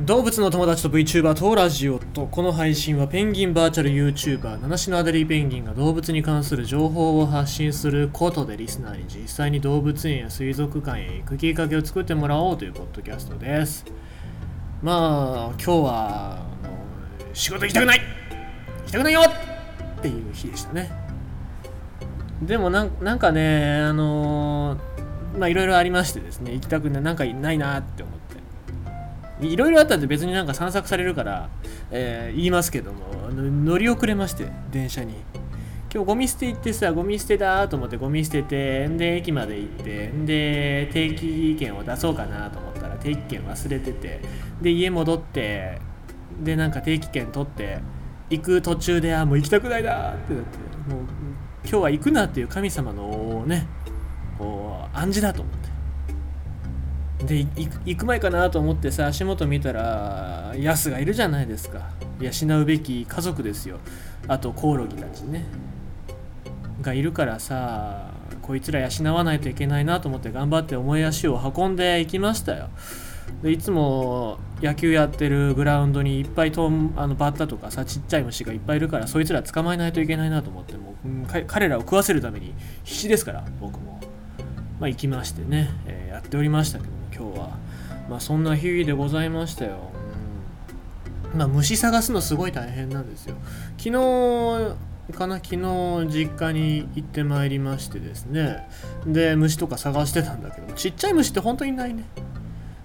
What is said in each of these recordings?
動物の友達と VTuber とラジオと。この配信はペンギンバーチャル YouTuber 七種のアデリーペンギンが動物に関する情報を発信することでリスナーに実際に動物園や水族館へ行くきっかけを作ってもらおうというポッドキャストです。まあ今日はあの仕事行きたくない行きたくないよっていう日でしたね。でもなんなんかねあのまあいろいろありましてですね行きたくないなんかないなって思っていろいろあったんで別になんか散策されるから、えー、言いますけども乗り遅れまして電車に。今日ゴミ捨て行ってさゴミ捨てだと思ってゴミ捨ててんで駅まで行ってんで定期券を出そうかなと思ったら定期券忘れててで家戻ってでなんか定期券取って行く途中であもう行きたくないなってなってもう今日は行くなっていう神様のねこう暗示だと思って。で行く前かなと思ってさ足元見たらヤスがいるじゃないですか。養うべき家族ですよ。あとコオロギたちね。がいるからさこいつら養わないといけないなと思って頑張って重い足を運んでいきましたよ。でいつも野球やってるグラウンドにいっぱいとあのバッタとかさちっちゃい虫がいっぱいいるからそいつら捕まえないといけないなと思ってもう、うん、彼らを食わせるために必死ですから僕も。まあ行きましてね、やっておりましたけど今日は。まあそんな日々でございましたよ、うん、まあ虫探すのすごい大変なんですよ。昨日かな？昨日実家に行ってまいりましてですね。で虫とか探してたんだけどちっちゃい虫って本当にいないね。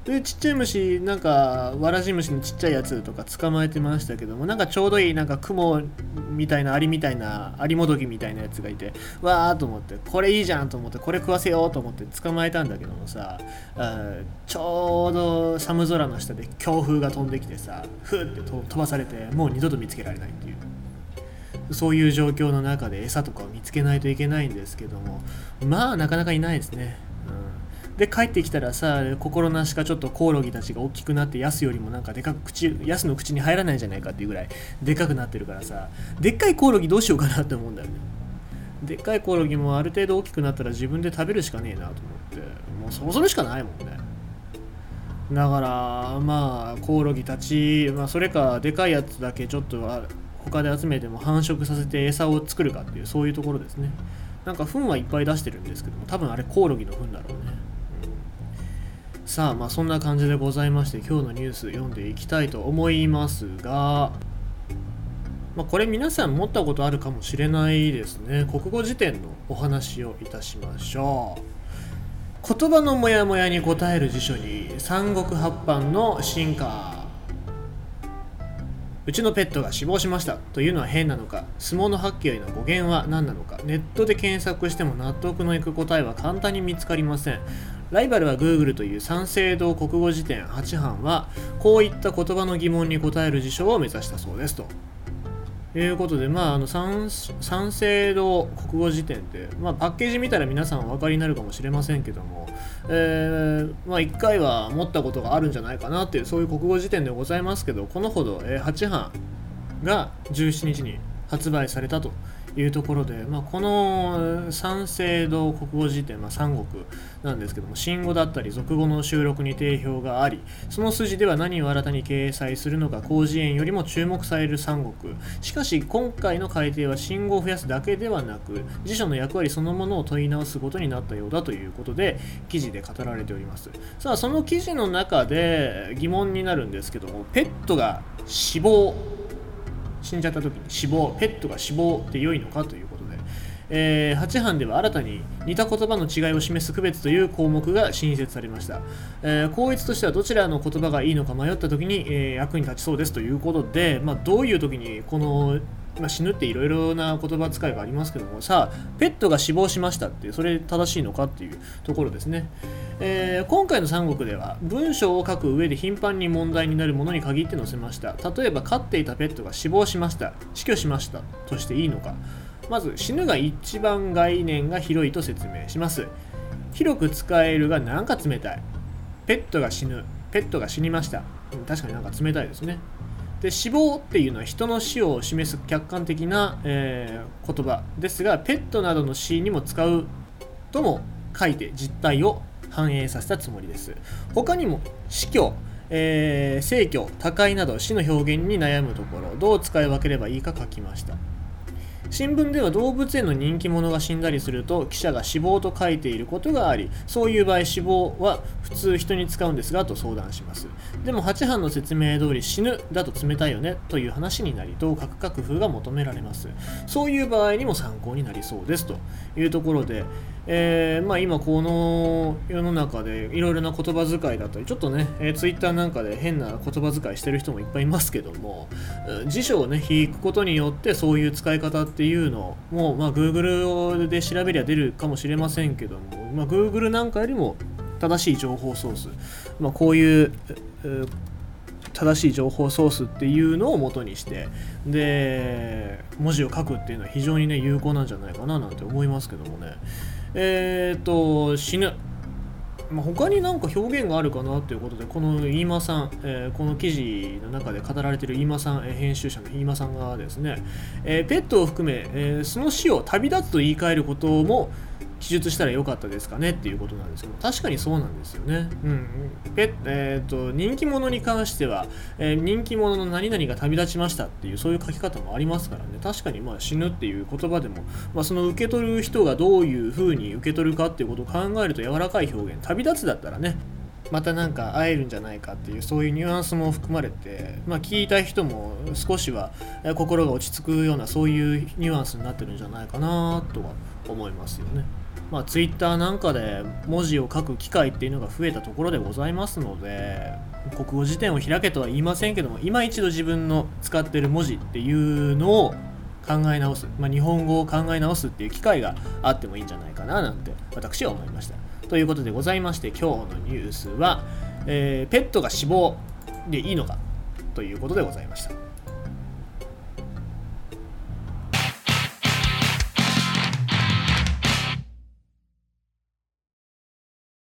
でちっちゃい虫なんかわらじ虫のちっちゃいやつとか捕まえてましたけどもなんかちょうどいいなんか雲みたいなアリみたいなアリもどきみたいなやつがいてわーと思ってこれいいじゃんと思ってこれ食わせようと思って捕まえたんだけどもさちょうど寒空の下で強風が飛んできてさふって飛ばされてもう二度と見つけられないっていう。そういう状況の中で餌とかを見つけないといけないんですけどもまあなかなかいないですね。で帰ってきたらさ心なしかちょっとコオロギたちが大きくなってヤスよりもなんかでかく口ヤスの口に入らないじゃないかっていうぐらいでかくなってるからさでっかいコオロギどうしようかなって思うんだよね。でっかいコオロギもある程度大きくなったら自分で食べるしかねえなと思ってもうそろそろしかないもんね。だからまあコオロギたち、まあ、それかでかいやつだけちょっと他で集めても繁殖させて餌を作るかっていうそういうところですね。なんか糞はいっぱい出してるんですけども多分あれコオロギの糞だろうね。さあまあそんな感じでございまして今日のニュース読んでいきたいと思いますがまあ、これ皆さん持ったことあるかもしれないですね。国語辞典のお話をいたしましょう。言葉のモヤモヤに答える辞書に三国八版の進化。うちのペットが死亡しましたというのは変なのか？相撲の八景の語源は何なのか？ネットで検索しても納得のいく答えは簡単に見つかりません。ライバルは Google という三省堂国語辞典8版はこういった言葉の疑問に答える辞書を目指したそうですと。いうことで、まあ、あの三三省堂国語辞典って、まあ、パッケージ見たら皆さんお分かりになるかもしれませんけども、えー、まあ、1回は持ったことがあるんじゃないかなっていうそういう国語辞典でございますけどこのほど、えー、8版が17日に発売されたと。いうところで、まあ、この三省堂国語辞典、まあ、三国なんですけども新語だったり俗語の収録に定評がありその筋では何を新たに掲載するのか広辞苑よりも注目される三国。しかし今回の改定は新語を増やすだけではなく辞書の役割そのものを問い直すことになったようだということで記事で語られております。さあその記事の中で疑問になるんですけどもペットが死亡死んじゃった時に死亡ペットが死亡って良いのかということで、えー、8班では新たに似た言葉の違いを示す区別という項目が新設されました、えー、としてはどちらの言葉がいいのか迷った時に、えー、役に立ちそうですということで、まあ、どういう時にこのまあ、死ぬっていろいろな言葉遣いがありますけどもさあペットが死亡しましたってそれ正しいのかっていうところですね、えー、今回の三国では文章を書く上で頻繁に問題になるものに限って載せました。例えば飼っていたペットが死亡しました死去しましたとしていいのか。まず死ぬが一番概念が広いと説明します。広く使えるがなんか冷たい。ペットが死ぬペットが死にました。確かになんか冷たいですね。で死亡っていうのは人の死を示す客観的な、えー、言葉ですがペットなどの死にも使うとも書いて実態を反映させたつもりです。他にも死去、えー、正虚高いなど死の表現に悩むところどう使い分ければいいか書きました。新聞では動物園の人気者が死んだりすると記者が死亡と書いていることがありそういう場合死亡は普通人に使うんですがと相談します。でも8班の説明通り死ぬだと冷たいよねという話になりどう書くか工夫が求められます。そういう場合にも参考になりそうです。というところでえー、まあ、今この世の中でいろいろな言葉遣いだったりちょっとね、えー、ツイッターなんかで変な言葉遣いしてる人もいっぱいいますけども辞書をね引くことによってそういう使い方っていうのも、まあ、Google で調べりゃ出るかもしれませんけども、まあ、Google なんかよりも正しい情報ソース、まあ、こういう正しい情報ソースっていうのを元にしてで文字を書くっていうのは非常にね有効なんじゃないかななんて思いますけどもね。えっ、ー、と死ぬ。まあ、他に何か表現があるかなということでこの飯間さん、えー、この記事の中で語られている飯間さん、えー、編集者の飯間さんがですね、えー、ペットを含め、えその死を旅立つと言い換えることも記述したらよかったですかねっていうことなんですけど確かにそうなんですよね。うん、ペえーと、人気者に関しては、えー、人気者の何々が旅立ちましたっていうそういう書き方もありますからね確かにまあ死ぬっていう言葉でも、まあ、その受け取る人がどういうふうに受け取るかっていうことを考えると柔らかい表現旅立つだったらねまたなんか会えるんじゃないかっていうそういうニュアンスも含まれて、まあ、聞いた人も少しは心が落ち着くようなそういうニュアンスになってるんじゃないかなとは思いますよね。まあ、Twitter なんかで文字を書く機会っていうのが増えたところでございますので国語辞典を開けとは言いませんけども今一度自分の使ってる文字っていうのを考え直す、まあ、日本語を考え直すっていう機会があってもいいんじゃないかななんて私は思いました。ということでございまして今日のニュースは、えー、ペットが死亡でいいのかということでございました。